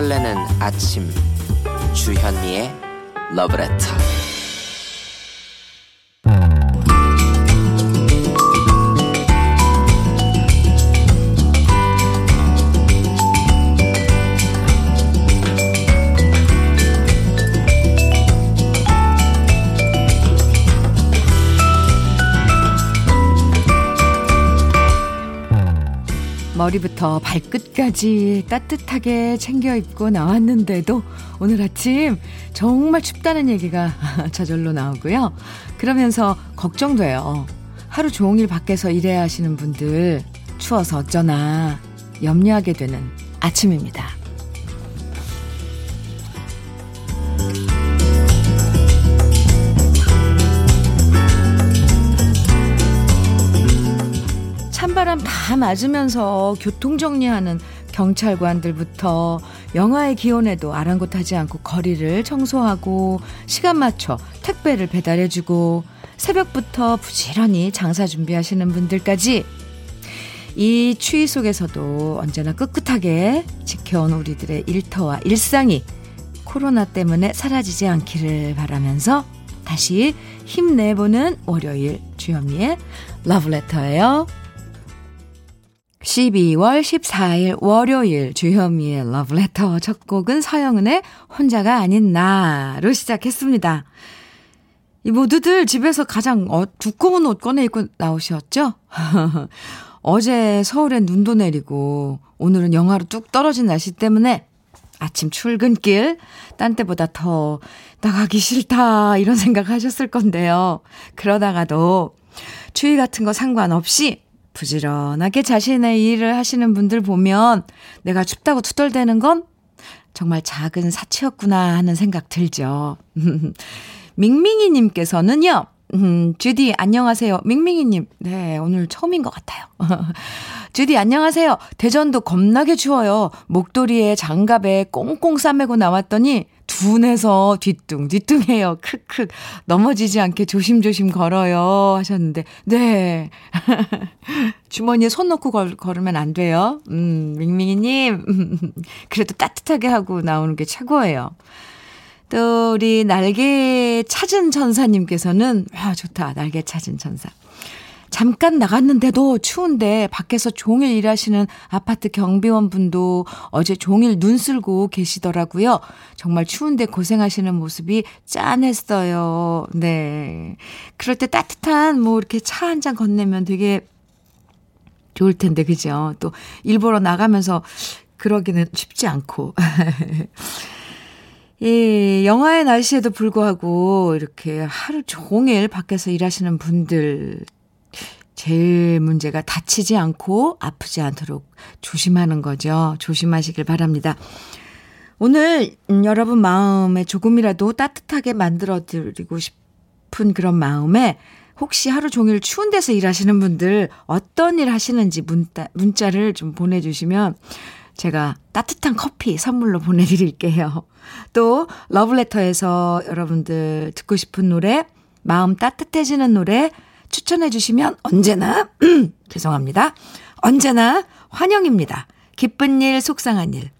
설레는 아침. 주현미의 러브레터 머리부터 발끝까지 따뜻하게 챙겨 입고 나왔는데도 오늘 아침 정말 춥다는 얘기가 저절로 나오고요. 그러면서 걱정돼요. 하루 종일 밖에서 일해야 하시는 분들 추워서 어쩌나 염려하게 되는 아침입니다. 찬바람 다 맞으면서 교통정리하는 경찰관들부터 영하의 기온에도 아랑곳하지 않고 거리를 청소하고 시간 맞춰 택배를 배달해주고 새벽부터 부지런히 장사 준비하시는 분들까지 이 추위 속에서도 언제나 꿋꿋하게 지켜온 우리들의 일터와 일상이 코로나 때문에 사라지지 않기를 바라면서 다시 힘내보는 월요일 주현미의 러브레터예요. 12월 14일 월요일 주현미의 러브레터 첫 곡은 서영은의 혼자가 아닌 나로 시작했습니다. 이 모두들 집에서 가장 어, 두꺼운 옷 꺼내 입고 나오셨죠? 어제 서울엔 눈도 내리고 오늘은 영하로 뚝 떨어진 날씨 때문에 아침 출근길 딴 때보다 더 나가기 싫다 이런 생각 하셨을 건데요. 그러다가도 추위 같은 거 상관없이 부지런하게 자신의 일을 하시는 분들 보면 내가 춥다고 투덜대는 건 정말 작은 사치였구나 하는 생각 들죠. 밍밍이님께서는요, 음, 주디, 안녕하세요. 밍밍이님. 네, 오늘 처음인 것 같아요. 주디, 안녕하세요. 대전도 겁나게 추워요. 목도리에 장갑에 꽁꽁 싸매고 나왔더니 둔해서 뒤뚱, 뒤뚱해요. 크크. 넘어지지 않게 조심조심 걸어요. 하셨는데, 네. 주머니에 손 넣고 걸, 걸으면 안 돼요. 음, 밍밍이님. 그래도 따뜻하게 하고 나오는 게 최고예요. 또, 우리 날개 찾은 천사님께서는, 와, 좋다. 날개 찾은 천사. 잠깐 나갔는데도 추운데 밖에서 종일 일하시는 아파트 경비원 분도 어제 종일 눈 쓸고 계시더라고요. 정말 추운데 고생하시는 모습이 짠했어요. 네. 그럴 때 따뜻한 뭐 이렇게 차 한 잔 건네면 되게 좋을 텐데, 그죠? 또 일보러 나가면서 그러기는 쉽지 않고. 예, 영화의 날씨에도 불구하고 이렇게 하루 종일 밖에서 일하시는 분들 제일 문제가 다치지 않고 아프지 않도록 조심하는 거죠. 조심하시길 바랍니다. 오늘 음, 여러분 마음에 조금이라도 따뜻하게 만들어 드리고 싶은 그런 마음에 혹시 하루 종일 추운 데서 일하시는 분들 어떤 일 하시는지 문자, 문자를 좀 보내주시면 제가 따뜻한 커피 선물로 보내드릴게요. 또 러브레터에서 여러분들 듣고 싶은 노래, 마음 따뜻해지는 노래 추천해 주시면 언제나, 죄송합니다. 언제나 환영입니다. 기쁜 일, 속상한 일.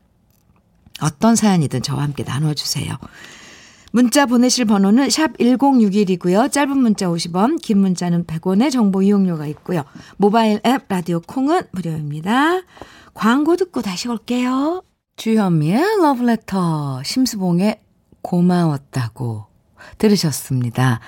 어떤 사연이든 저와 함께 나눠 주세요. 문자 보내실 번호는 샵 1061이고요. 짧은 문자 50원, 긴 문자는 100원의 정보 이용료가 있고요. 모바일 앱 라디오 콩은 무료입니다. 광고 듣고 다시 올게요. 주현미의 러브레터, 심수봉의 고마웠다고 들으셨습니다.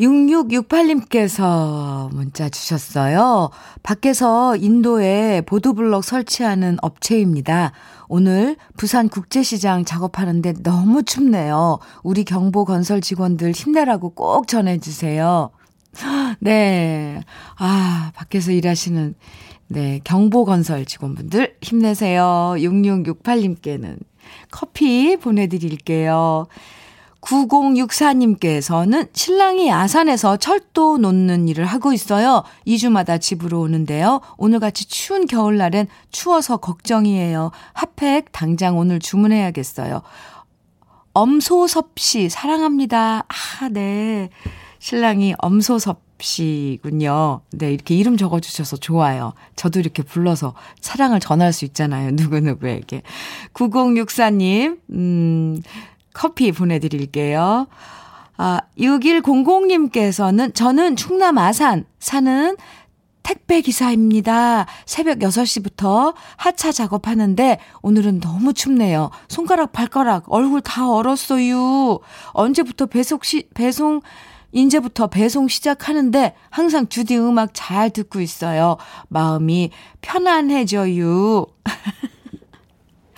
6668님께서 문자 주셨어요. 밖에서 인도에 보도블럭 설치하는 업체입니다. 오늘 부산 국제시장 작업하는데 너무 춥네요. 우리 경보 건설 직원들 힘내라고 꼭 전해주세요. 네. 아, 밖에서 일하시는, 네, 경보 건설 직원분들 힘내세요. 6668님께는 커피 보내드릴게요. 9064님께서는 신랑이 아산에서 철도 놓는 일을 하고 있어요. 2주마다 집으로 오는데요. 오늘같이 추운 겨울날엔 추워서 걱정이에요. 핫팩 당장 오늘 주문해야겠어요. 엄소섭 씨, 사랑합니다. 아, 네. 신랑이 엄소섭 씨군요. 네, 이렇게 이름 적어주셔서 좋아요. 저도 이렇게 불러서 사랑을 전할 수 있잖아요. 누구누구에게. 9064님, 음, 커피 보내드릴게요. 아, 6100님께서는 저는 충남 아산 사는 택배 기사입니다. 새벽 6시부터 하차 작업하는데 오늘은 너무 춥네요. 손가락, 발가락, 얼굴 다 얼었어요. 언제부터 배송 시, 배송 이제부터 배송 시작하는데 항상 주디 음악 잘 듣고 있어요. 마음이 편안해져요.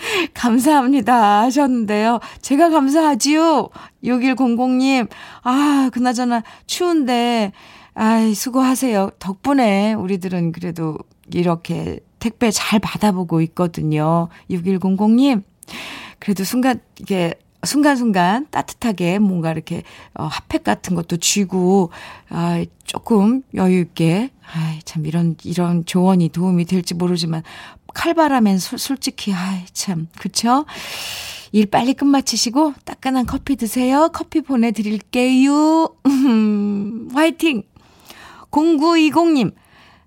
감사합니다 하셨는데요. 제가 감사하지요. 6100님. 아, 그나저나 추운데 아이, 수고하세요. 덕분에 우리들은 그래도 이렇게 택배 잘 받아보고 있거든요. 6100님. 그래도 순간, 이게, 순간순간 따뜻하게 뭔가 이렇게, 어, 핫팩 같은 것도 쥐고, 아, 조금 여유 있게, 아이, 참, 이런, 이런 조언이 도움이 될지 모르지만, 칼바람엔 소, 솔직히, 아이, 참, 그쵸? 일 빨리 끝마치시고, 따끈한 커피 드세요. 커피 보내드릴게요. 화이팅! 0920님,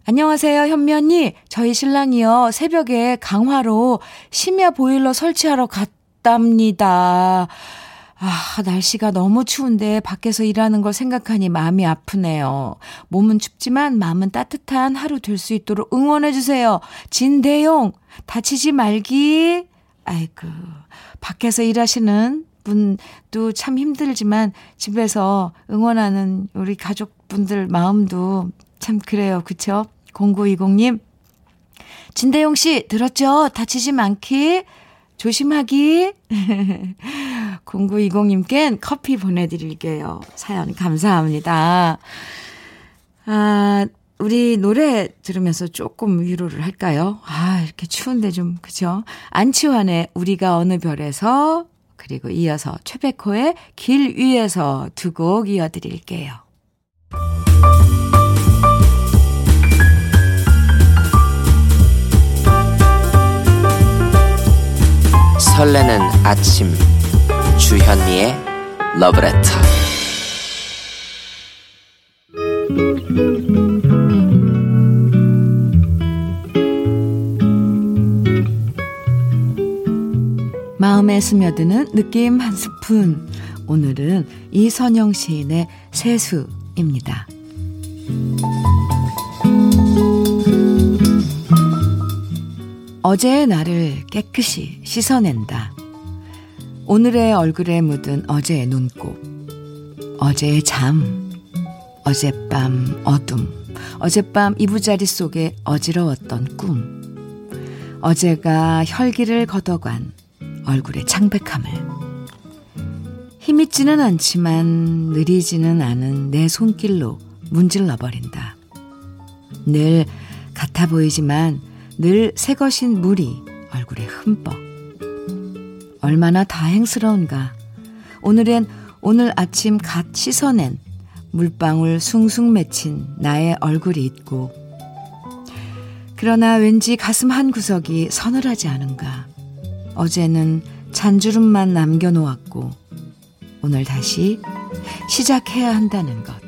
안녕하세요, 현면이. 저희 신랑이요, 새벽에 강화로 심야 보일러 설치하러 갔답니다. 아, 날씨가 너무 추운데 밖에서 일하는 걸 생각하니 마음이 아프네요. 몸은 춥지만 마음은 따뜻한 하루 될 수 있도록 응원해주세요. 진대용, 다치지 말기. 아이고, 밖에서 일하시는 분도 참 힘들지만 집에서 응원하는 우리 가족분들 마음도 참 그래요. 그쵸? 0920님. 진대용 씨, 들었죠? 다치지 않기. 조심하기. 0920님껜 커피 보내드릴게요. 사연 감사합니다. 아, 우리 노래 들으면서 조금 위로를 할까요? 아, 이렇게 추운데 좀, 그죠? 안치환의 우리가 어느 별에서 그리고 이어서 최백호의 길 위에서 두 곡 이어드릴게요. 설레는 아침 주현미의 러브레터 마음에 스며드는 느낌 한 스푼. 오늘은 이선영 시인의 세수입니다. 어제의 나를 깨끗이 씻어낸다. 오늘의 얼굴에 묻은 어제의 눈곱, 어제의 잠, 어젯밤 어둠, 어젯밤 이부자리 속에 어지러웠던 꿈, 어제가 혈기를 걷어간 얼굴의 창백함을 힘 있지는 않지만 느리지는 않은 내 손길로 문질러 버린다. 늘 같아 보이지만 늘 새것인 물이 얼굴에 흠뻑. 얼마나 다행스러운가. 오늘엔 오늘 아침 갓 씻어낸 물방울 숭숭 맺힌 나의 얼굴이 있고, 그러나 왠지 가슴 한 구석이 서늘하지 않은가. 어제는 잔주름만 남겨놓았고, 오늘 다시 시작해야 한다는 것.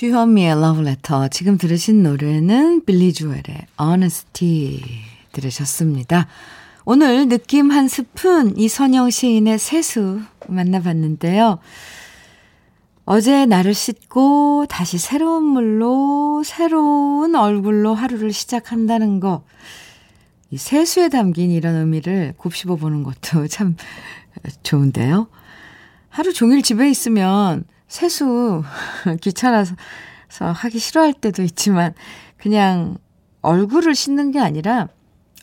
주현미의 러브레터. 지금 들으신 노래는 빌리 주얼의 Honesty 들으셨습니다. 오늘 느낌 한 스푼 이선영 시인의 세수 만나봤는데요. 어제 나를 씻고 다시 새로운 물로 새로운 얼굴로 하루를 시작한다는 거. 이 세수에 담긴 이런 의미를 곱씹어 보는 것도 참 좋은데요. 하루 종일 집에 있으면 세수 귀찮아서 하기 싫어할 때도 있지만 그냥 얼굴을 씻는 게 아니라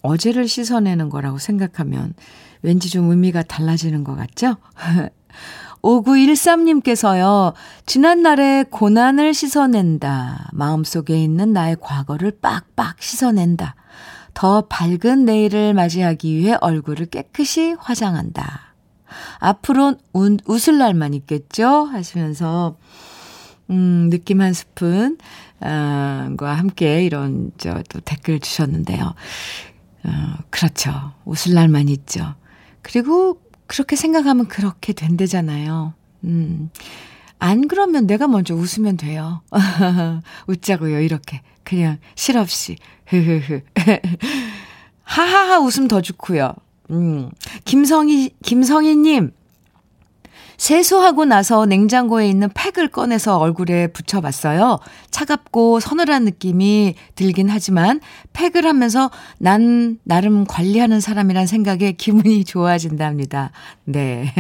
어제를 씻어내는 거라고 생각하면 왠지 좀 의미가 달라지는 것 같죠? 5913님께서요, 지난날의 고난을 씻어낸다. 마음속에 있는 나의 과거를 빡빡 씻어낸다. 더 밝은 내일을 맞이하기 위해 얼굴을 깨끗이 화장한다. 앞으론 운, 웃을 날만 있겠죠? 하시면서, 음, 느낌 한 스푼, 아, 과 함께 이런, 저, 또 댓글 주셨는데요. 어, 그렇죠. 웃을 날만 있죠. 그리고 그렇게 생각하면 그렇게 된대잖아요. 음, 안 그러면 내가 먼저 웃으면 돼요. 웃자고요, 이렇게. 그냥 실없이. 흐흐흐. 하하하 웃음 더 좋고요. 음. 김성희, 김성희님. 세수하고 나서 냉장고에 있는 팩을 꺼내서 얼굴에 붙여봤어요. 차갑고 서늘한 느낌이 들긴 하지만 팩을 하면서 난 나름 관리하는 사람이란 생각에 기분이 좋아진답니다. 네.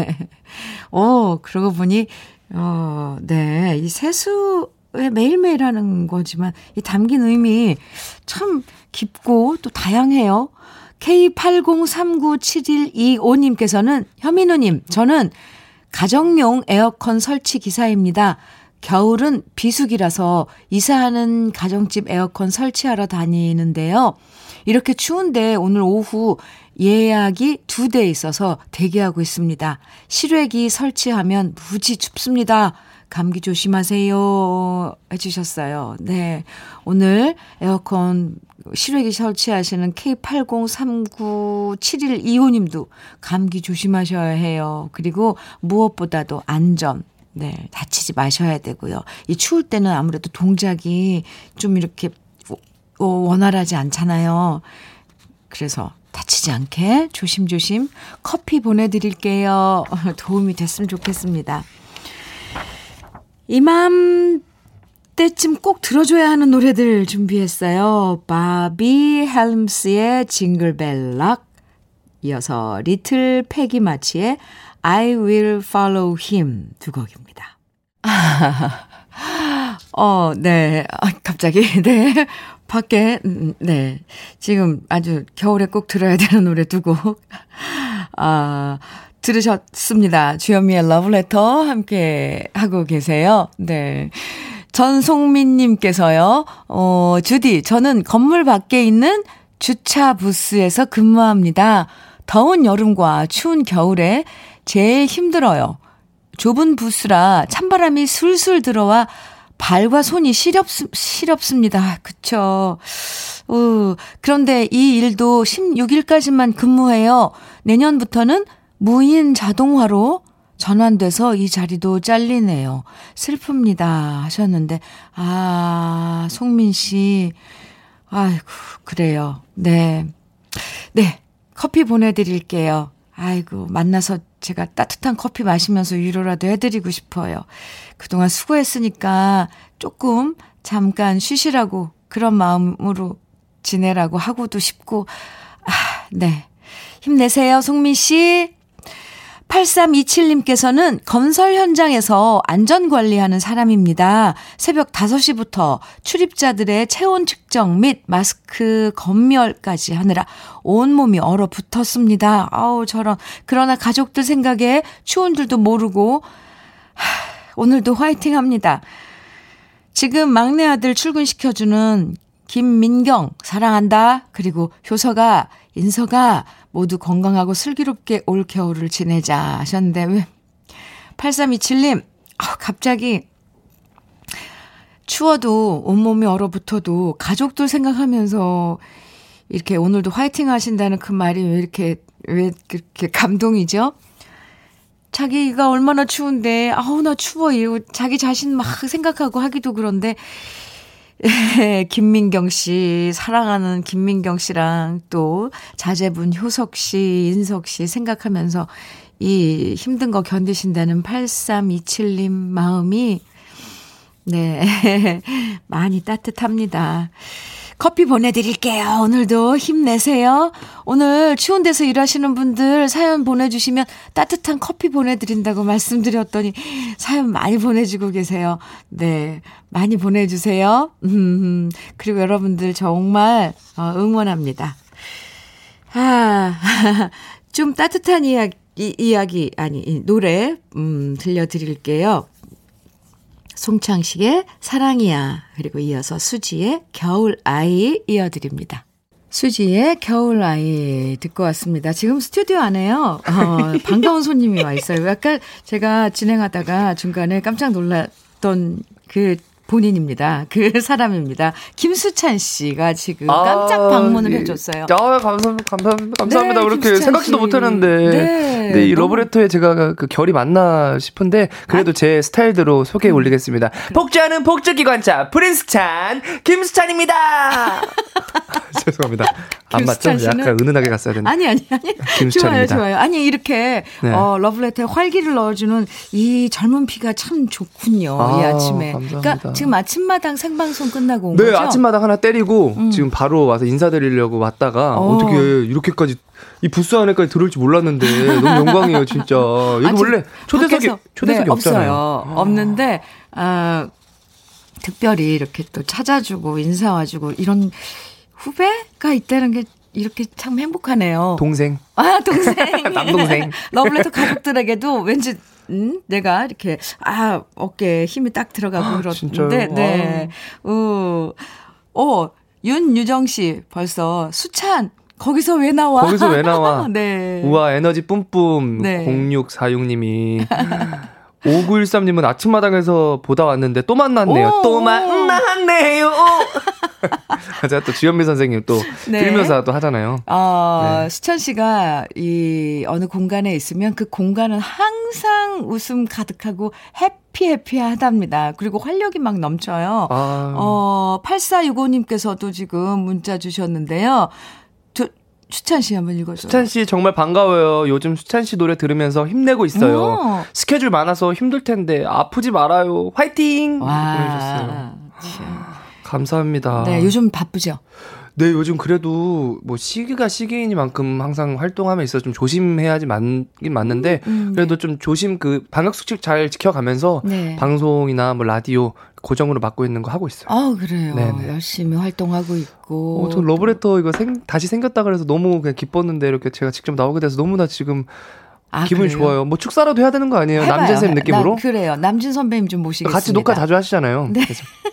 오, 그러고 보니, 어, 네. 이 세수에 매일매일 하는 거지만 이 담긴 의미 참 깊고 또 다양해요. K80397125님께서는 현민우님, 저는 가정용 에어컨 설치 기사입니다. 겨울은 비수기라서 이사하는 가정집 에어컨 설치하러 다니는데요. 이렇게 추운데 오늘 오후 예약이 두 대 있어서 대기하고 있습니다. 실외기 설치하면 무지 춥습니다. 감기 조심하세요. 해주셨어요. 네. 오늘 에어컨 실외기 설치하시는 K80397125님도 감기 조심하셔야 해요. 그리고 무엇보다도 안전. 네. 다치지 마셔야 되고요. 이 추울 때는 아무래도 동작이 좀 이렇게 원활하지 않잖아요. 그래서 다치지 않게 조심조심 커피 보내드릴게요. 도움이 됐으면 좋겠습니다. 이맘 때쯤 꼭 들어줘야 하는 노래들 준비했어요. 바비 헬름스의 징글벨락 이어서 리틀 패기 마치의 I will follow him 두 곡입니다. 어, 네. 아, 갑자기, 네. 밖에, 음, 네. 지금 아주 겨울에 꼭 들어야 되는 노래 두 곡. 아, 들으셨습니다. 주현미의 러브레터 함께 하고 계세요. 네. 전송민님께서요, 어, 주디, 저는 건물 밖에 있는 주차 부스에서 근무합니다. 더운 여름과 추운 겨울에 제일 힘들어요. 좁은 부스라 찬바람이 술술 들어와 발과 손이 시렵, 시렵습니다. 그쵸. 어, 그런데 이 일도 16일까지만 근무해요. 내년부터는 무인 자동화로 전환돼서 이 자리도 잘리네요. 슬픕니다. 하셨는데, 아, 송민 씨. 아이고, 그래요. 네. 네. 커피 보내드릴게요. 아이고, 만나서 제가 따뜻한 커피 마시면서 위로라도 해드리고 싶어요. 그동안 수고했으니까 조금 잠깐 쉬시라고 그런 마음으로 지내라고 하고도 싶고, 아, 네. 힘내세요, 송민 씨. 8327님께서는 건설 현장에서 안전관리하는 사람입니다. 새벽 5시부터 출입자들의 체온 측정 및 마스크 검열까지 하느라 온몸이 얼어 붙었습니다. 아우, 저런. 그러나 가족들 생각에 추운 줄도 모르고, 하, 오늘도 화이팅 합니다. 지금 막내 아들 출근시켜주는 김민경, 사랑한다. 그리고 효서가, 인서가 모두 건강하고 슬기롭게 올 겨울을 지내자 하셨는데, 왜, 8327님, 아, 갑자기, 추워도 온몸이 얼어붙어도 가족들 생각하면서 이렇게 오늘도 화이팅 하신다는 그 말이 왜 이렇게, 왜 그렇게 감동이죠? 자기가 얼마나 추운데, 아우, 나 추워. 이러고 자기 자신 막 생각하고 하기도 그런데, 김민경 씨, 사랑하는 김민경 씨랑 또 자제분 효석 씨, 인석 씨 생각하면서 이 힘든 거 견디신다는 8327님 마음이 네, 많이 따뜻합니다. 커피 보내드릴게요. 오늘도 힘내세요. 오늘 추운 데서 일하시는 분들 사연 보내주시면 따뜻한 커피 보내드린다고 말씀드렸더니 사연 많이 보내주고 계세요. 네. 많이 보내주세요. 음, 그리고 여러분들 정말 어, 응원합니다. 아, 좀 따뜻한 이야기, 이야기, 아니, 노래, 음, 들려드릴게요. 송창식의 사랑이야. 그리고 이어서 수지의 겨울아이 이어드립니다. 수지의 겨울아이 듣고 왔습니다. 지금 스튜디오 안에요. 어, 반가운 손님이 와 있어요. 약간 제가 진행하다가 중간에 깜짝 놀랐던 그 본인입니다. 그 사람입니다. 김수찬 씨가 지금 깜짝 아, 방문을 예. 해줬어요. 아, 감사합니다. 감사합니다. 감사합니다. 네, 그렇게 생각지도 못했는데. 네. 네, 이 러브레터에 제가 그 결이 맞나 싶은데, 그래도 아? 제 스타일대로 소개해 음. 올리겠습니다. 그래. 복주하는 복주기관차, 프린스찬, 김수찬입니다! 죄송합니다. 안 맞죠? 약간 은은하게 갔어야 되는데. 아니, 아니, 아니. 김수찬입니다. 좋아요, 좋아요. 아니, 이렇게, 네. 어, 러브레터에 활기를 넣어주는 이 젊은 피가 참 좋군요. 아, 이 아침에. 감사합니다. 그러니까 지금 아침마당 생방송 끝나고 온 네, 거죠? 아침마당 하나 때리고 음. 지금 바로 와서 인사드리려고 왔다가 어. 떻게 이렇게까지 이 부스 안에까지 들어올지 몰랐는데 너무 영광이에요, 진짜. 여기 아, 원래 초대석이 초대석이 네, 없잖아요. 없어요. 아. 없는데 아 특별히 이렇게 또 찾아주고 인사 와주고 이런 후배가 있다는 게 이렇게 참 행복하네요. 동생. 아, 동생. 남동생. 러블레터 가족들에게도 왠지 음, 내가 이렇게 아 어깨에 힘이 딱 들어가고 아, 그러는데 네. 어, 어 윤유정 씨 벌써 수찬 거기서 왜 나와? 거기서 왜 나와? 네. 우와 에너지 뿜뿜 네. 0646님이 5913님은 아침마당에서 보다 왔는데 또 만났네요. 오, 또 만났네요. 제가 또 주현미 선생님 또 네. 필묘사 또 하잖아요. 어, 네. 수찬 씨가 이 어느 공간에 있으면 그 공간은 항상 웃음 가득하고 해피 해피하답니다. 그리고 활력이 막 넘쳐요. 아. 어, 8465님께서도 지금 문자 주셨는데요. 수찬 씨 한번 읽어줘요. 수찬 씨 정말 반가워요. 요즘 수찬 씨 노래 들으면서 힘내고 있어요. 오. 스케줄 많아서 힘들 텐데 아프지 말아요. 화이팅! 와. 감사합니다. 네, 요즘 바쁘죠? 네, 요즘 그래도 뭐 시기가 시기이니만큼 항상 활동함에 있어 좀 조심해야지 맞긴 맞는데 음, 음, 그래도 좀 조심 그 방역 수칙 잘 지켜가면서 네. 방송이나 뭐 라디오 고정으로 맡고 있는 거 하고 있어요. 아 그래요. 네네. 열심히 활동하고 있고. 어, 저 러브레터 이거 생, 다시 생겼다 그래서 너무 그냥 기뻤는데 이렇게 제가 직접 나오게 돼서 너무나 지금 아, 기분이 그래요? 좋아요. 뭐 축사라도 해야 되는 거 아니에요? 남진쌤 느낌으로? 나, 그래요. 남진 선배님 좀 모시겠습니다. 같이 녹화 자주 하시잖아요. 네.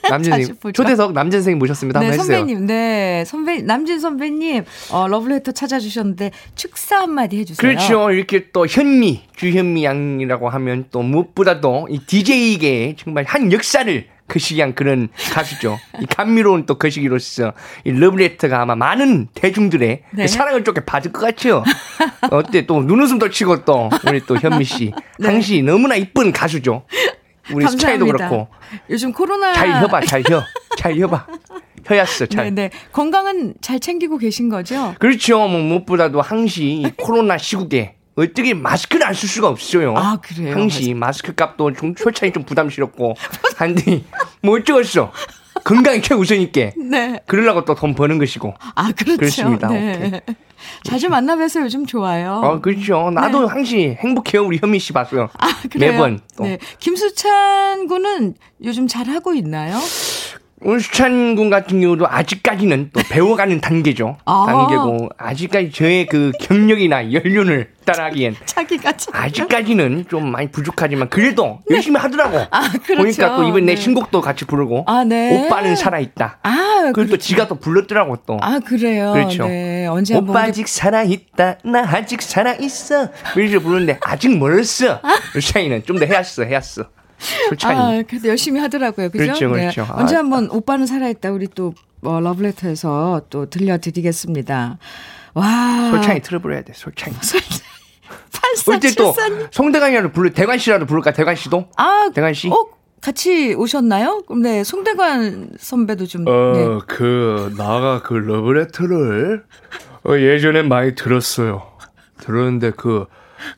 남진 선생님 초대석 남진 선생님 모셨습니다. 네, 선배님, 네, 선배 남진 선배님 어, 러브레터 찾아주셨는데 축사 한마디 해주세요. 그렇죠. 이렇게 또 현미 주현미 양이라고 하면 또 무엇보다도 이 DJ계 정말 한 역사를 거시기한 그런 가수죠. 이 감미로운 또 거시기로서 이 러브레터가 아마 많은 대중들의 네. 사랑을 쫓게 받을 것 같죠. 어때 또 눈웃음도 치고 또 우리 또 현미 씨, 네. 항시 너무나 이쁜 가수죠. 우리 스타일도 그렇고. 요즘 코로나 잘 혀봐, 잘 혀, 잘 혀봐. 혀였어, 잘. 네네. 건강은 잘 챙기고 계신 거죠? 그렇죠. 뭐 무엇보다도 항시 코로나 시국에 어떻게 마스크를 안 쓸 수가 없어요. 아, 그래요? 항시 마스크 값도 좀 솔직히 좀 부담스럽고. 한데, 뭐 어쩌겠어. 건강이 최우선이께. 네. 그러려고 또 돈 버는 것이고. 아, 그렇죠. 그렇습니다. 네. 자주 만나 뵈서 요즘 좋아요. 아, 그렇죠. 나도 네. 항시 행복해요. 우리 현미 씨 봤어요. 아, 그래요? 매번. 또. 네. 김수찬 군은 요즘 잘 하고 있나요? 울수찬 군 같은 경우도 아직까지는 또 배워가는 단계죠. 아. 단계고 아직까지 저의 그 경력이나 연륜을 따라하기엔 아직까지는 좀 많이 부족하지만 그래도 네. 열심히 하더라고. 아, 그렇죠. 보니까 또 이번 내 네. 신곡도 같이 부르고 아, 네. 오빠는 살아있다. 아, 그리고 그렇죠. 또 지가 또 불렀더라고 또. 아 그래요. 그렇죠. 네. 언제 오빠 아직 살아있다. 나 아직 살아있어. 이렇게 부르는데 아직 멀었어. 아. 차이는 좀 더 해야했어 해야했어. 솔차이. 아, 그래서 열심히 하더라고요. 그죠? 그렇죠, 그렇죠. 네. 언제 아, 한번 오빠는 살아있다. 우리 또 어, 러브레터에서 또 들려드리겠습니다. 와. 솔차이 트러블 해야 돼, 솔차이. 어째 또 송대관이라도 부를 대관 씨라도 부를까 대관 씨도? 아, 대관 씨. 어, 같이 오셨나요? 네, 송대관 선배도 좀. 어, 네. 그 나가 그 러브레터를 어, 예전에 많이 들었어요. 들었는데 그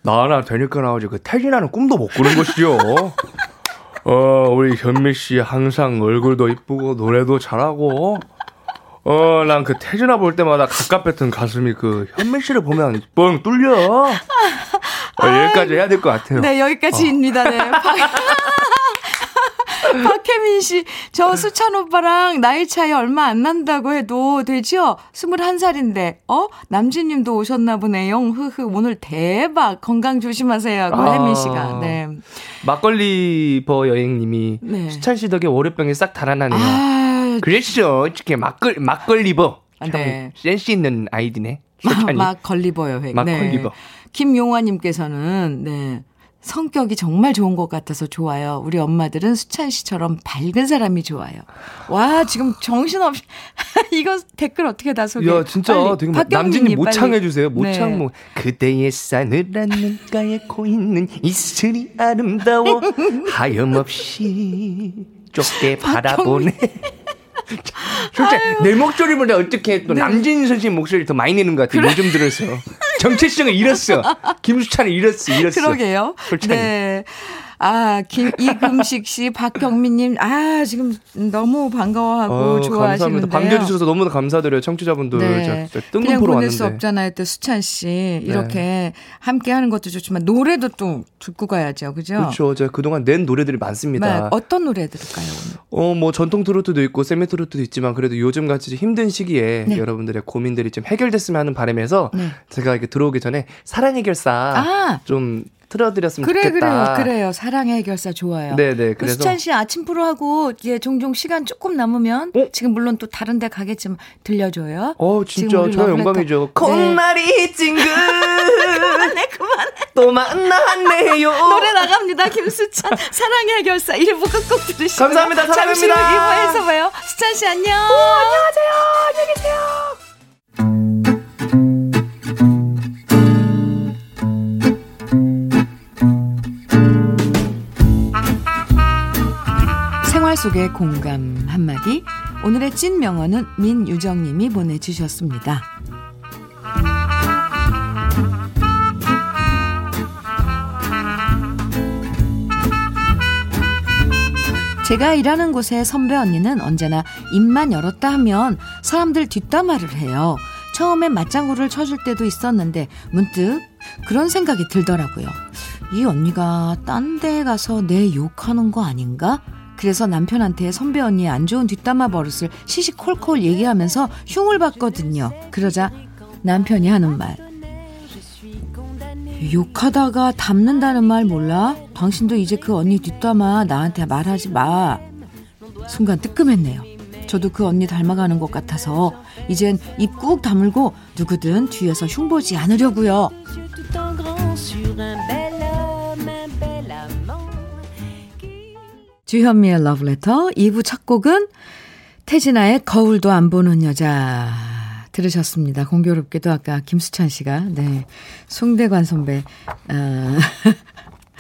나나 되니까 나오지 그 태진아는 꿈도 못 꾸는 것이죠. 어, 우리 현미 씨 항상 얼굴도 이쁘고 노래도 잘하고 어, 난 그 태진아 볼 때마다 가깝했던 가슴이 그 현미 씨를 보면 뻥 뚫려. 어, 여기까지 해야 될 것 같아요. 네, 여기까지입니다. 네. 박혜민 씨, 저 수찬 오빠랑 나이 차이 얼마 안 난다고 해도 되죠? 21살인데, 어? 남진 님도 오셨나 보네요. 흐흐, 오늘 대박. 건강 조심하세요. 하고 아, 혜민 씨가, 네. 막걸리버 여행님이 네. 수찬 씨 덕에 월요병이 싹 달아나네요. 아, 그랬죠. 이렇게 막걸, 막걸리버. 참 네. 센스 있는 아이디네. 막, 막 걸리버 여행. 막걸리버. 네. 김용화님께서는, 네. 성격이 정말 좋은 것 같아서 좋아요. 우리 엄마들은 수찬 씨처럼 밝은 사람이 좋아요. 와, 지금 정신없이. 이거 댓글 어떻게 다 소개? 야, 진짜 빨리. 되게 남진님 빨리. 모창 해 주세요. 모창 네. 뭐 그대의 싸늘한 눈가에 고있는 이슬이 아름다워 하염없이 좁게 바라보네. 솔직히 내 목소리보다 어떻게 네. 또 남진 선생님 목소리 더 많이 내는 것 같아. 요즘 들어서 정체성을 잃었어. 김수찬을 잃었어. 잃었어. 그러게요. 솔찬이. 네. 아, 김, 이금식 씨, 박경민님, 아, 지금 너무 반가워하고 어, 좋아하시는데요. 감사합니다. 반겨주셔서 너무나 감사드려요. 청취자분들. 네. 그냥 보낼 수 왔는데. 네. 없잖아요. 또 수찬 씨 이렇게 함께 하는 것도 좋지만 노래도 또 듣고 가야죠. 그죠? 그렇죠. 제가 그동안 낸 노래들이 많습니다. 네. 어떤 노래 들을까요, 오늘? 어, 뭐 전통 트로트도 있고 세미 트로트도 있지만 그래도 요즘 같이 힘든 시기에 네. 여러분들의 고민들이 좀 해결됐으면 하는 바람에서 네. 제가 이렇게 들어오기 전에 사랑 해결사 아! 좀 틀어드렸으면 그래 좋겠다. 그래요 그래요 사랑의 해결사 좋아요. 네네. 그 그래서 수찬 씨 아침 프로 하고 이제 종종 시간 조금 남으면 어? 지금 물론 또 다른 데 가겠지만 들려줘요. 어 진짜 저 영광이죠. 네. 콧날이 찡긋 그만해 그만해 또 만났네요. 노래 나갑니다 김수찬 사랑의 해결사 1부 끝곡 들으시고 감사합니다. 잠시 후 사랑합니다. 2부에서 봐요. 수찬 씨 안녕. 안녕하세요. 안녕히 계세요. 공감 한마디. 오늘의 찐 명언은 민유정님이 보내주셨습니다. 제가 일하는 곳의 선배 언니는 언제나 입만 열었다 하면 사람들 뒷담화를 해요. 처음엔 맞장구를 쳐줄 때도 있었는데 문득 그런 생각이 들더라고요. 이 언니가 딴 데 가서 내 욕하는 거 아닌가? 그래서 남편한테 선배 언니의 안 좋은 뒷담화 버릇을 시시콜콜 얘기하면서 흉을 봤거든요. 그러자 남편이 하는 말. 욕하다가 담는다는 말 몰라? 당신도 이제 그 언니 뒷담화 나한테 말하지 마. 순간 뜨끔했네요. 저도 그 언니 닮아가는 것 같아서 이젠 입 꾹 다물고 누구든 뒤에서 흉보지 않으려고요. 주현미의 러브레터 2부 첫 곡은 태진아의 거울도 안 보는 여자 들으셨습니다. 공교롭게도 아까 김수찬 씨가 네 송대관 선배 어,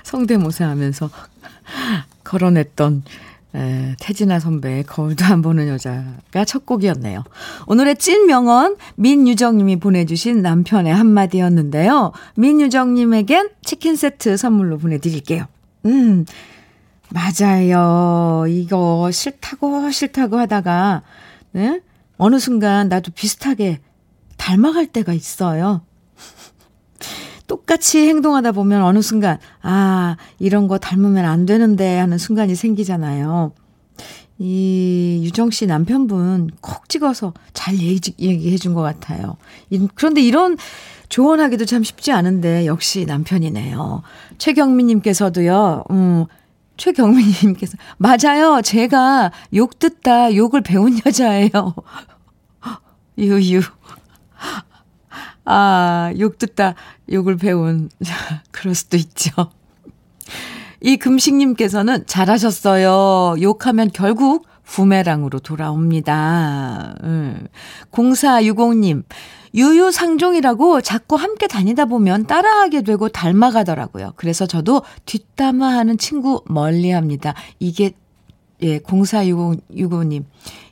성대모사 하면서 거론했던 에, 태진아 선배의 거울도 안 보는 여자가 첫 곡이었네요. 오늘의 찐 명언 민유정님이 보내주신 남편의 한마디였는데요. 민유정님에겐 치킨 세트 선물로 보내드릴게요. 음, 맞아요. 이거 싫다고 싫다고 하다가 네? 어느 순간 나도 비슷하게 닮아갈 때가 있어요. 똑같이 행동하다 보면 어느 순간 아 이런 거 닮으면 안 되는데 하는 순간이 생기잖아요. 이 유정 씨 남편분 콕 찍어서 잘 얘기, 얘기해 준 것 같아요. 이- 그런데 이런 조언하기도 참 쉽지 않은데 역시 남편이네요. 최경민님께서도요. 음, 최경민님께서 맞아요. 제가 욕 듣다 욕을 배운 여자예요. 유유. 아, 욕 듣다 욕을 배운 그럴 수도 있죠. 이 금식님께서는 잘하셨어요. 욕하면 결국 부메랑으로 돌아옵니다. 음. 0460님, 유유상종이라고 자꾸 함께 다니다 보면 따라하게 되고 닮아가더라고요. 그래서 저도 뒷담화하는 친구 멀리 합니다. 이게, 예, 0460님,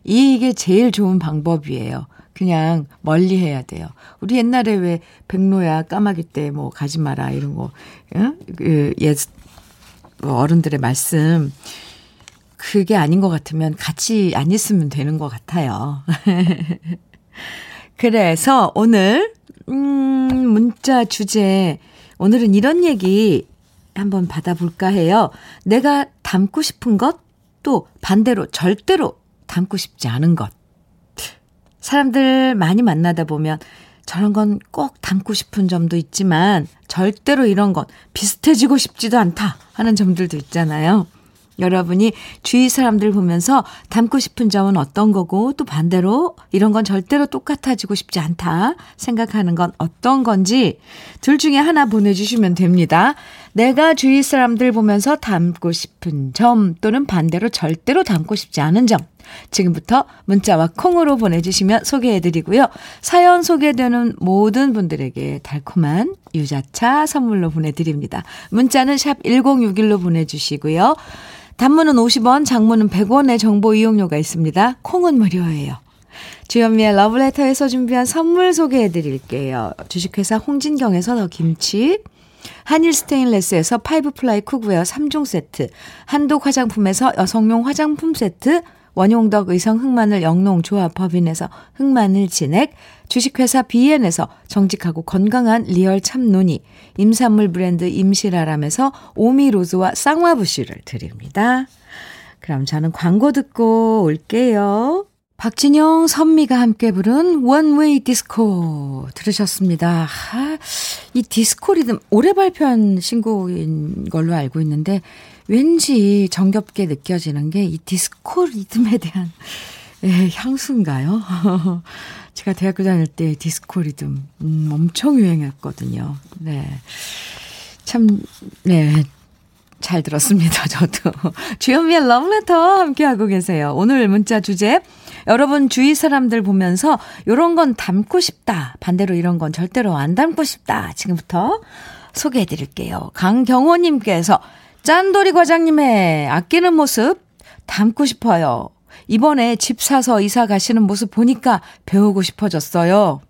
이게 제일 좋은 방법이에요. 그냥 멀리 해야 돼요. 우리 옛날에 왜 백로야 까마귀 때 뭐 가지 마라 이런 거, 응? 그, 옛, 뭐 어른들의 말씀 그게 아닌 것 같으면 같이 안 있으면 되는 것 같아요. 그래서 오늘 음 문자 주제 오늘은 이런 얘기 한번 받아볼까 해요. 내가 닮고 싶은 것 또 반대로 절대로 닮고 싶지 않은 것. 사람들 많이 만나다 보면 저런 건 꼭 닮고 싶은 점도 있지만 절대로 이런 건 비슷해지고 싶지도 않다 하는 점들도 있잖아요. 여러분이 주위 사람들 보면서 닮고 싶은 점은 어떤 거고 또 반대로 이런 건 절대로 똑같아지고 싶지 않다 생각하는 건 어떤 건지 둘 중에 하나 보내주시면 됩니다. 내가 주위 사람들 보면서 닮고 싶은 점 또는 반대로 절대로 닮고 싶지 않은 점. 지금부터 문자와 콩으로 보내주시면 소개해드리고요. 사연 소개되는 모든 분들에게 달콤한 유자차 선물로 보내드립니다. 문자는 샵 1061로 보내주시고요. 단문은 50원, 장문은 100원의 정보 이용료가 있습니다. 콩은 무료예요. 주현미의 러브레터에서 준비한 선물 소개해 드릴게요. 주식회사 홍진경에서 더 김치, 한일 스테인레스에서 five ply cookware 3종 세트, 한독 화장품에서 여성용 화장품 세트, 원용덕 의성 흑마늘 영농 조합 법인에서 흑마늘 진액, 주식회사 비엔에서 정직하고 건강한 리얼 참눈이, 임산물 브랜드 임실아람에서 오미로즈와 쌍화부시를 드립니다. 그럼 저는 광고 듣고 올게요. 박진영, 선미가 함께 부른 원웨이 디스코 들으셨습니다. 아, 이 디스코 리듬 올해 발표한 신곡인 걸로 알고 있는데 왠지 정겹게 느껴지는 게 이 디스코 리듬에 대한 예, 향수인가요? 제가 대학교 다닐 때 디스코 리듬 음, 엄청 유행했거든요. 네. 참, 네. 잘 들었습니다. 저도. 주현미의 러브레터 함께하고 계세요. 오늘 문자 주제 여러분 주위 사람들 보면서 요런 건 닮고 싶다. 반대로 이런 건 절대로 안 닮고 싶다. 지금부터 소개해 드릴게요. 강경호님께서 짠돌이 과장님의 아끼는 모습 닮고 싶어요. 이번에 집 사서 이사 가시는 모습 보니까 배우고 싶어졌어요.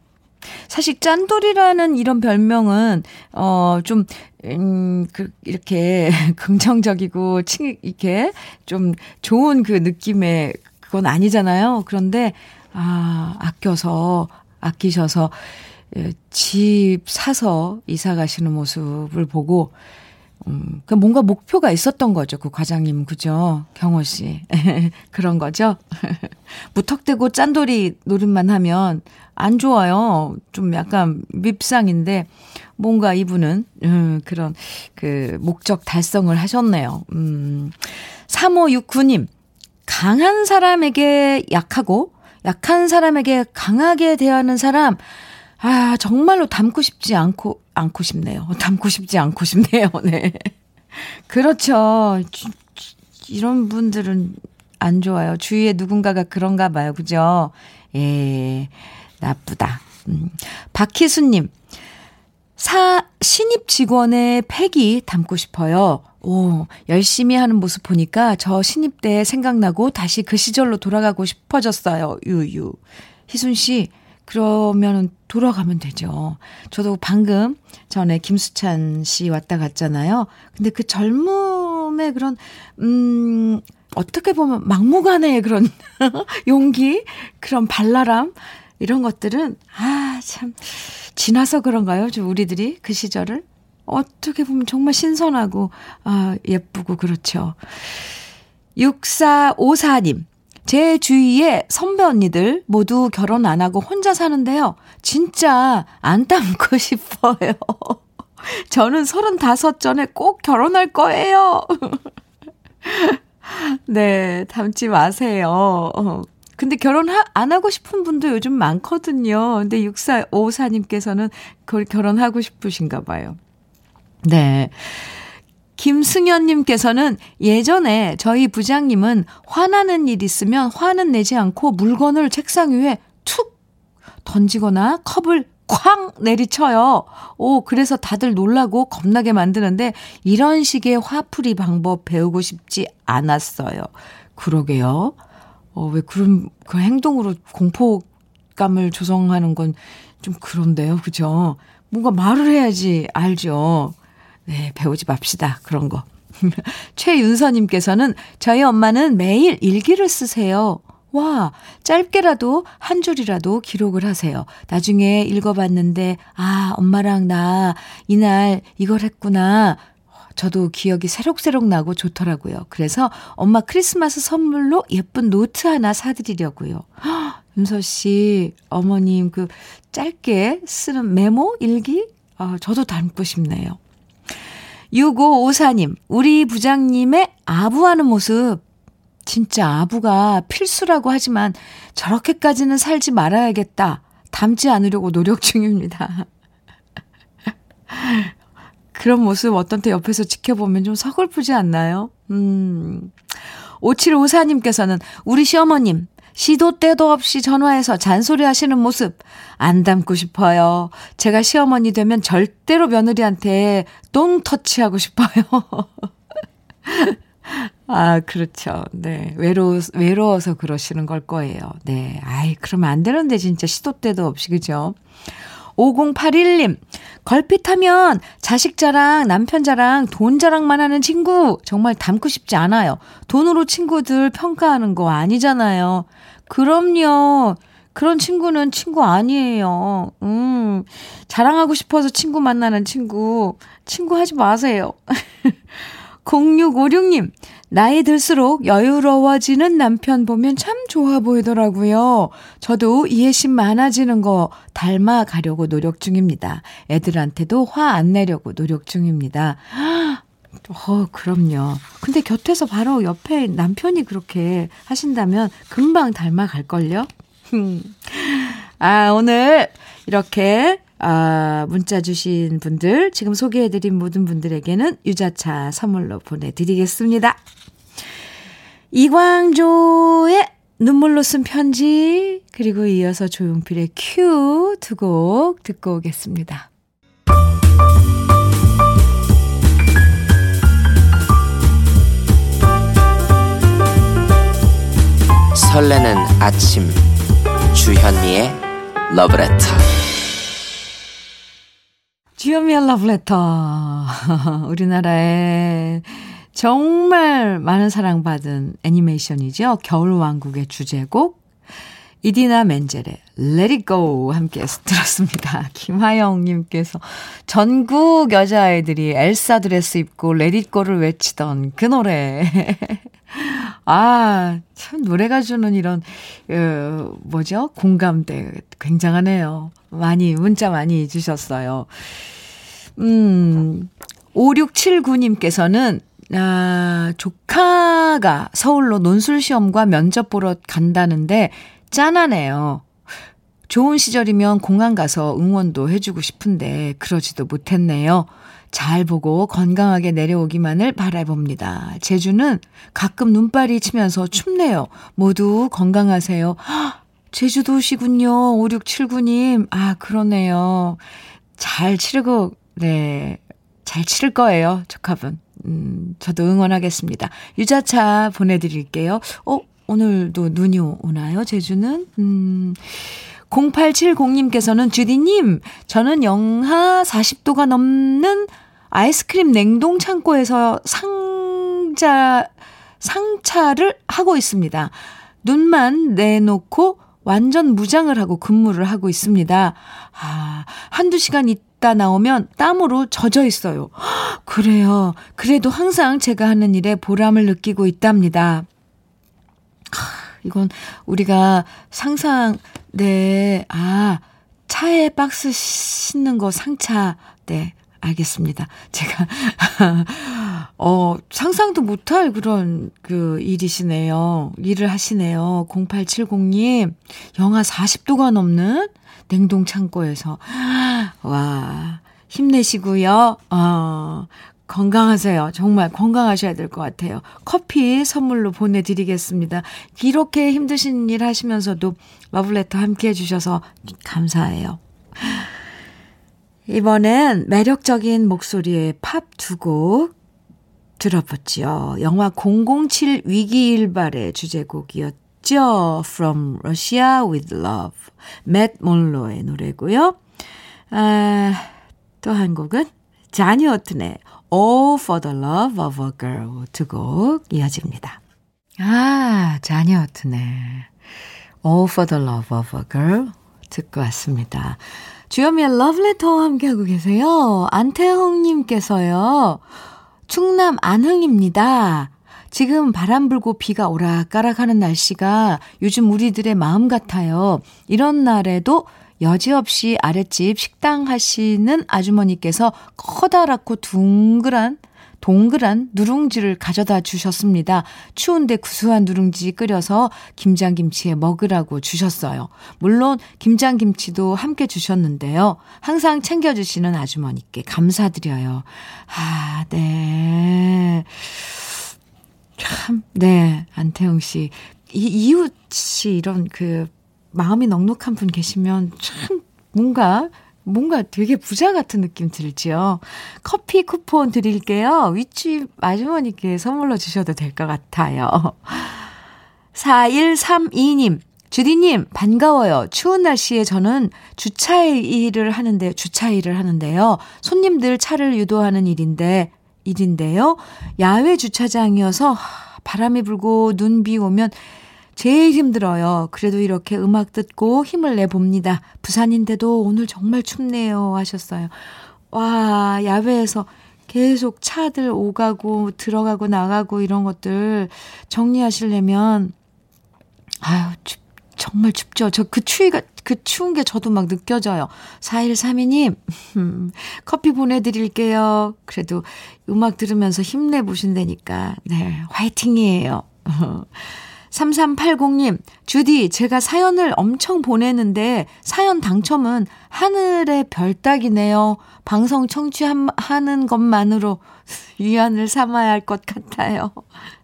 사실 짠돌이라는 이런 별명은 어좀 음, 그, 이렇게 긍정적이고, 칭, 이렇게 좀 좋은 그 느낌의 그건 아니잖아요. 그런데, 아, 아껴서, 아끼셔서, 예, 집 사서 이사 가시는 모습을 보고, 음, 그 뭔가 목표가 있었던 거죠. 그 과장님, 그죠? 경호 씨. 그런 거죠? 무턱대고 짠돌이 노릇만 하면 안 좋아요. 좀 약간 밉상인데, 뭔가 이분은, 음, 그런, 그, 목적 달성을 하셨네요. 음, 3569님, 강한 사람에게 약하고, 약한 사람에게 강하게 대하는 사람, 아, 정말로 닮고 싶지 않고, 않고 싶네요. 닮고 싶지 않고 싶네요. 네. 그렇죠. 이런 분들은 안 좋아요. 주위에 누군가가 그런가 봐요. 그죠? 예, 나쁘다. 음. 박희수님, 사, 신입 직원의 팩이 닮고 싶어요. 오, 열심히 하는 모습 보니까 저 신입 때 생각나고 다시 그 시절로 돌아가고 싶어졌어요. 유유. 희순 씨, 그러면 돌아가면 되죠. 저도 방금 전에 김수찬 씨 왔다 갔잖아요. 근데 그 젊음의 그런, 음, 어떻게 보면 막무가내의 그런 용기, 그런 발랄함, 이런 것들은, 아, 참, 지나서 그런가요? 좀 우리들이 그 시절을? 어떻게 보면 정말 신선하고, 아, 예쁘고, 그렇죠. 6454님. 제 주위에 선배 언니들 모두 결혼 안 하고 혼자 사는데요. 진짜 안 닮고 싶어요. 저는 35 전에 꼭 결혼할 거예요. 네, 닮지 마세요. 근데 결혼 안 하고 싶은 분도 요즘 많거든요. 근데 6454님께서는 결혼하고 싶으신가 봐요. 네. 김승현님께서는 예전에 저희 부장님은 화나는 일 있으면 화는 내지 않고 물건을 책상 위에 툭 던지거나 컵을 쾅 내리쳐요. 오, 그래서 다들 놀라고 겁나게 만드는데 이런 식의 화풀이 방법 배우고 싶지 않았어요. 그러게요. 어, 왜 그런, 그 행동으로 공포감을 조성하는 건 좀 그런데요. 그죠? 뭔가 말을 해야지 알죠. 네, 배우지 맙시다. 그런 거. 최윤서님께서는 저희 엄마는 매일 일기를 쓰세요. 와, 짧게라도 한 줄이라도 기록을 하세요. 나중에 읽어봤는데, 아, 엄마랑 나 이날 이걸 했구나. 저도 기억이 새록새록 나고 좋더라고요. 그래서 엄마 크리스마스 선물로 예쁜 노트 하나 사드리려고요. 윤서 씨, 어머님 그 짧게 쓰는 메모, 일기? 아, 저도 닮고 싶네요. 6554님, 우리 부장님의 아부하는 모습. 진짜 아부가 필수라고 하지만 저렇게까지는 살지 말아야겠다. 닮지 않으려고 노력 중입니다. 그런 모습 어떤 때 옆에서 지켜보면 좀 서글프지 않나요? 음. 5754님께서는 우리 시어머님, 시도 때도 없이 전화해서 잔소리 하시는 모습 안 닮고 싶어요. 제가 시어머니 되면 절대로 며느리한테 똥 터치하고 싶어요. 아, 그렇죠. 네. 외로, 외로워서 그러시는 걸 거예요. 네. 아이, 그러면 안 되는데, 진짜 시도 때도 없이, 그죠? 5081님, 걸핏하면 자식 자랑, 남편 자랑, 돈 자랑만 하는 친구, 정말 닮고 싶지 않아요. 돈으로 친구들 평가하는 거 아니잖아요. 그럼요. 그런 친구는 친구 아니에요. 음, 자랑하고 싶어서 친구 만나는 친구, 친구 하지 마세요. 0656님, 나이 들수록 여유로워지는 남편 보면 참 좋아 보이더라고요. 저도 이해심 많아지는 거 닮아 가려고 노력 중입니다. 애들한테도 화 안 내려고 노력 중입니다. 어, 그럼요. 근데 곁에서 바로 옆에 남편이 그렇게 하신다면 금방 닮아갈걸요? 아, 오늘 이렇게 아, 문자 주신 분들, 지금 소개해드린 모든 분들에게는 유자차 선물로 보내드리겠습니다. 이광조의 눈물로 쓴 편지, 그리고 이어서 조용필의 큐 두 곡 듣고 오겠습니다. 설레는 아침 주현미의 러브레터 주현미의 러브레터. 우리나라에 정말 많은 사랑받은 애니메이션이죠. 겨울왕국의 주제곡. 이디나 멘젤의 Let It Go 함께 들었습니다. 김하영님께서 전국 여자아이들이 엘사 드레스 입고 Let It Go를 외치던 그 노래. 아, 참 노래가 주는 이런, 어, 뭐죠? 공감대 굉장하네요. 많이, 문자 많이 주셨어요. 음, 5679님께서는 아, 조카가 서울로 논술 시험과 면접 보러 간다는데 짠하네요. 좋은 시절이면 공항 가서 응원도 해주고 싶은데 그러지도 못했네요. 잘 보고 건강하게 내려오기만을 바라봅니다. 제주는 가끔 눈발이 치면서 춥네요. 모두 건강하세요. 제주도시군요. 5679님. 아, 그러네요. 잘 치르고, 네. 잘 치를 거예요. 조카분. 음, 저도 응원하겠습니다. 유자차 보내드릴게요. 어, 오늘도 눈이 오나요? 제주는? 음, 0870님께서는 주디님, 저는 영하 40도가 넘는 아이스크림 냉동 창고에서 상자, 상차를 하고 있습니다. 눈만 내놓고 완전 무장을 하고 근무를 하고 있습니다. 아, 한두 시간 있다 나오면 땀으로 젖어 있어요. 그래요. 그래도 항상 제가 하는 일에 보람을 느끼고 있답니다. 이건 우리가 상상, 네, 아, 차에 박스 싣는 거 상차, 네, 알겠습니다. 제가, 어, 상상도 못할 그런 그 일이시네요. 일을 하시네요. 0870님, 영하 40도가 넘는 냉동 창고에서. 와, 힘내시고요. 어, 건강하세요. 정말 건강하셔야 될 것 같아요. 커피 선물로 보내드리겠습니다. 이렇게 힘드신 일 하시면서도 러블레터 함께 해주셔서 감사해요. 이번엔 매력적인 목소리의 팝 두 곡 들어봤지요. 영화 007 위기일발의 주제곡이었죠. From Russia with Love. 맷 몰로의 노래고요. 아, 또 한 곡은 자니 오튼의 All for the Love of a Girl 두 곡 이어집니다. 아, 자니 오튼의 All for the Love of a Girl 듣고 왔습니다. 주현미의 러브레터 함께하고 계세요. 안태홍님께서요. 충남 안흥입니다. 지금 바람 불고 비가 오락가락 하는 날씨가 요즘 우리들의 마음 같아요. 이런 날에도 여지없이 아랫집 식당 하시는 아주머니께서 커다랗고 둥그란 동그란 누룽지를 가져다 주셨습니다. 추운데 구수한 누룽지 끓여서 김장김치에 먹으라고 주셨어요. 물론 김장김치도 함께 주셨는데요. 항상 챙겨주시는 아주머니께 감사드려요. 아, 네. 참, 네, 안태영 씨. 이, 이웃이 이런 그 마음이 넉넉한 분 계시면 참 뭔가 뭔가 되게 부자 같은 느낌 들지요. 커피 쿠폰 드릴게요. 윗집 아주머니께 선물로 주셔도 될 것 같아요. 4132님, 주디님, 반가워요. 추운 날씨에 저는 주차 일을 하는데, 주차 일을 하는데요. 손님들 차를 유도하는 일인데, 일인데요. 야외 주차장이어서 바람이 불고 눈 비 오면 제일 힘들어요. 그래도 이렇게 음악 듣고 힘을 내봅니다. 부산인데도 오늘 정말 춥네요. 하셨어요. 와, 야외에서 계속 차들 오가고 들어가고 나가고 이런 것들 정리하시려면, 아유, 춥, 정말 춥죠. 저 그 추위가, 그 추운 게 저도 막 느껴져요. 4132님, 커피 보내드릴게요. 그래도 음악 들으면서 힘내보신다니까. 네, 화이팅이에요. 3380님, 주디, 제가 사연을 엄청 보내는데 사연 당첨은 하늘의 별 따기네요. 방송 청취하는 것만으로 위안을 삼아야 할 것 같아요.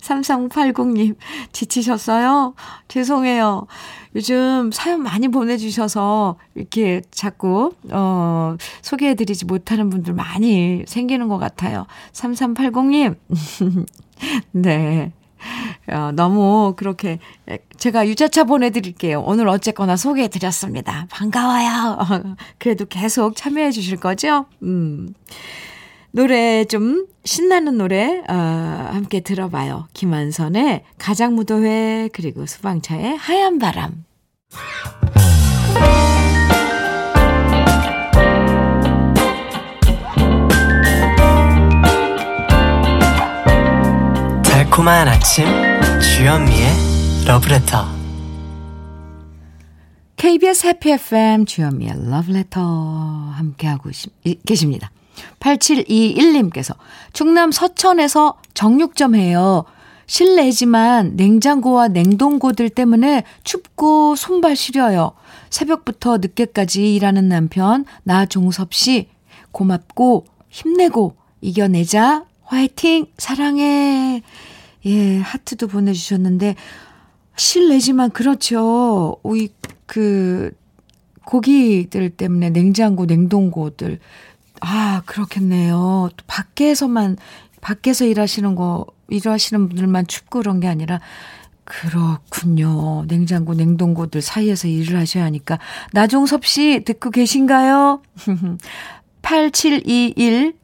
3380님, 지치셨어요? 죄송해요. 요즘 사연 많이 보내주셔서 이렇게 자꾸, 어, 소개해드리지 못하는 분들 많이 생기는 것 같아요. 3380님, 네. 어, 너무 그렇게 제가 유자차 보내드릴게요. 오늘 어쨌거나 소개해드렸습니다. 반가워요. 그래도 계속 참여해 주실 거죠? 음. 노래 좀 신나는 노래 어, 함께 들어봐요. 김한선의 가장무도회 그리고 수방차의 하얀 바람. 달콤한 아침 주현미의 러브레터 KBS 해피 FM 주현미의 러브레터 함께하고 계십니다. 8721님께서 충남 서천에서 정육점 해요. 실내지만 냉장고와 냉동고들 때문에 춥고 손발 시려요. 새벽부터 늦게까지 일하는 남편 나종섭 씨 고맙고 힘내고 이겨내자 화이팅 사랑해 예 하트도 보내주셨는데 실내지만 그렇죠. 우이 그 고기들 때문에 냉장고 냉동고들 아 그렇겠네요. 또 밖에서만 밖에서 일하시는 거 일하시는 분들만 춥고 그런 게 아니라 그렇군요. 냉장고, 냉동고들 사이에서 일을 하셔야 하니까. 나종섭 씨, 듣고 계신가요? 8721,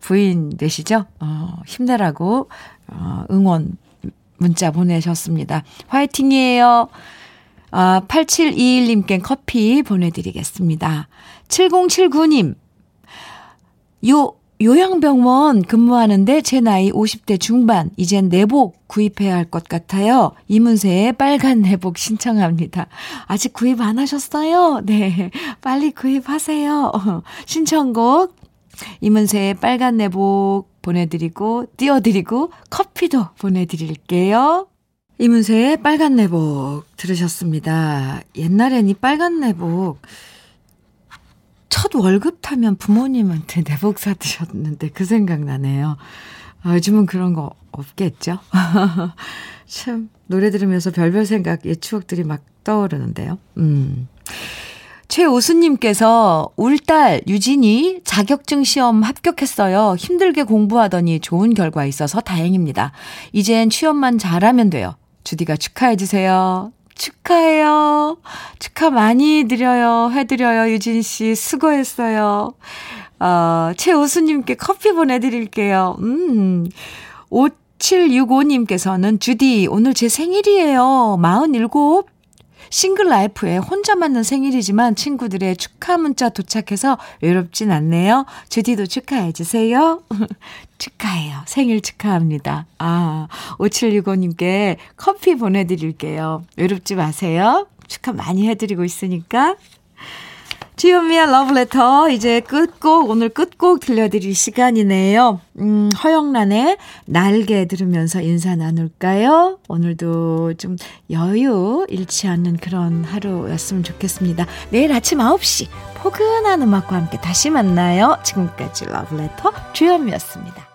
부인 되시죠? 어, 힘내라고, 어, 응원 문자 보내셨습니다. 화이팅이에요. 아, 8721님께 커피 보내드리겠습니다. 7079님, 요, 요양병원 근무하는데 제 나이 50대 중반, 이젠 내복 구입해야 할 것 같아요. 이문세의 빨간 내복 신청합니다. 아직 구입 안 하셨어요? 네. 빨리 구입하세요. 신청곡, 이문세의 빨간 내복 보내드리고, 띄워드리고, 커피도 보내드릴게요. 이문세의 빨간 내복 들으셨습니다. 옛날엔 이 빨간 내복, 첫 월급 타면 부모님한테 내복 사드셨는데 그 생각 나네요. 아, 요즘은 그런 거 없겠죠? 참, 노래 들으면서 별별 생각, 옛 추억들이 막 떠오르는데요. 음. 최오수님께서 울 딸 유진이 자격증 시험 합격했어요. 힘들게 공부하더니 좋은 결과 있어서 다행입니다. 이젠 취업만 잘하면 돼요. 주디가 축하해주세요. 축하해요. 축하 많이 드려요. 해드려요. 유진 씨, 수고했어요. 어, 최우수님께 커피 보내드릴게요. 음, 5765님께서는 주디, 오늘 제 생일이에요. 47. 싱글 라이프에 혼자 맞는 생일이지만 친구들의 축하 문자 도착해서 외롭진 않네요. 주디도 축하해주세요. 축하해요. 생일 축하합니다. 아, 5765님께 커피 보내드릴게요. 외롭지 마세요. 축하 많이 해드리고 있으니까. 주현미의 러브레터 이제 끝곡 오늘 끝곡 들려드릴 시간이네요. 음, 허영란의 날개 들으면서 인사 나눌까요? 오늘도 좀 여유 잃지 않는 그런 하루였으면 좋겠습니다. 내일 아침 9시 포근한 음악과 함께 다시 만나요. 지금까지 러브레터 주현미였습니다.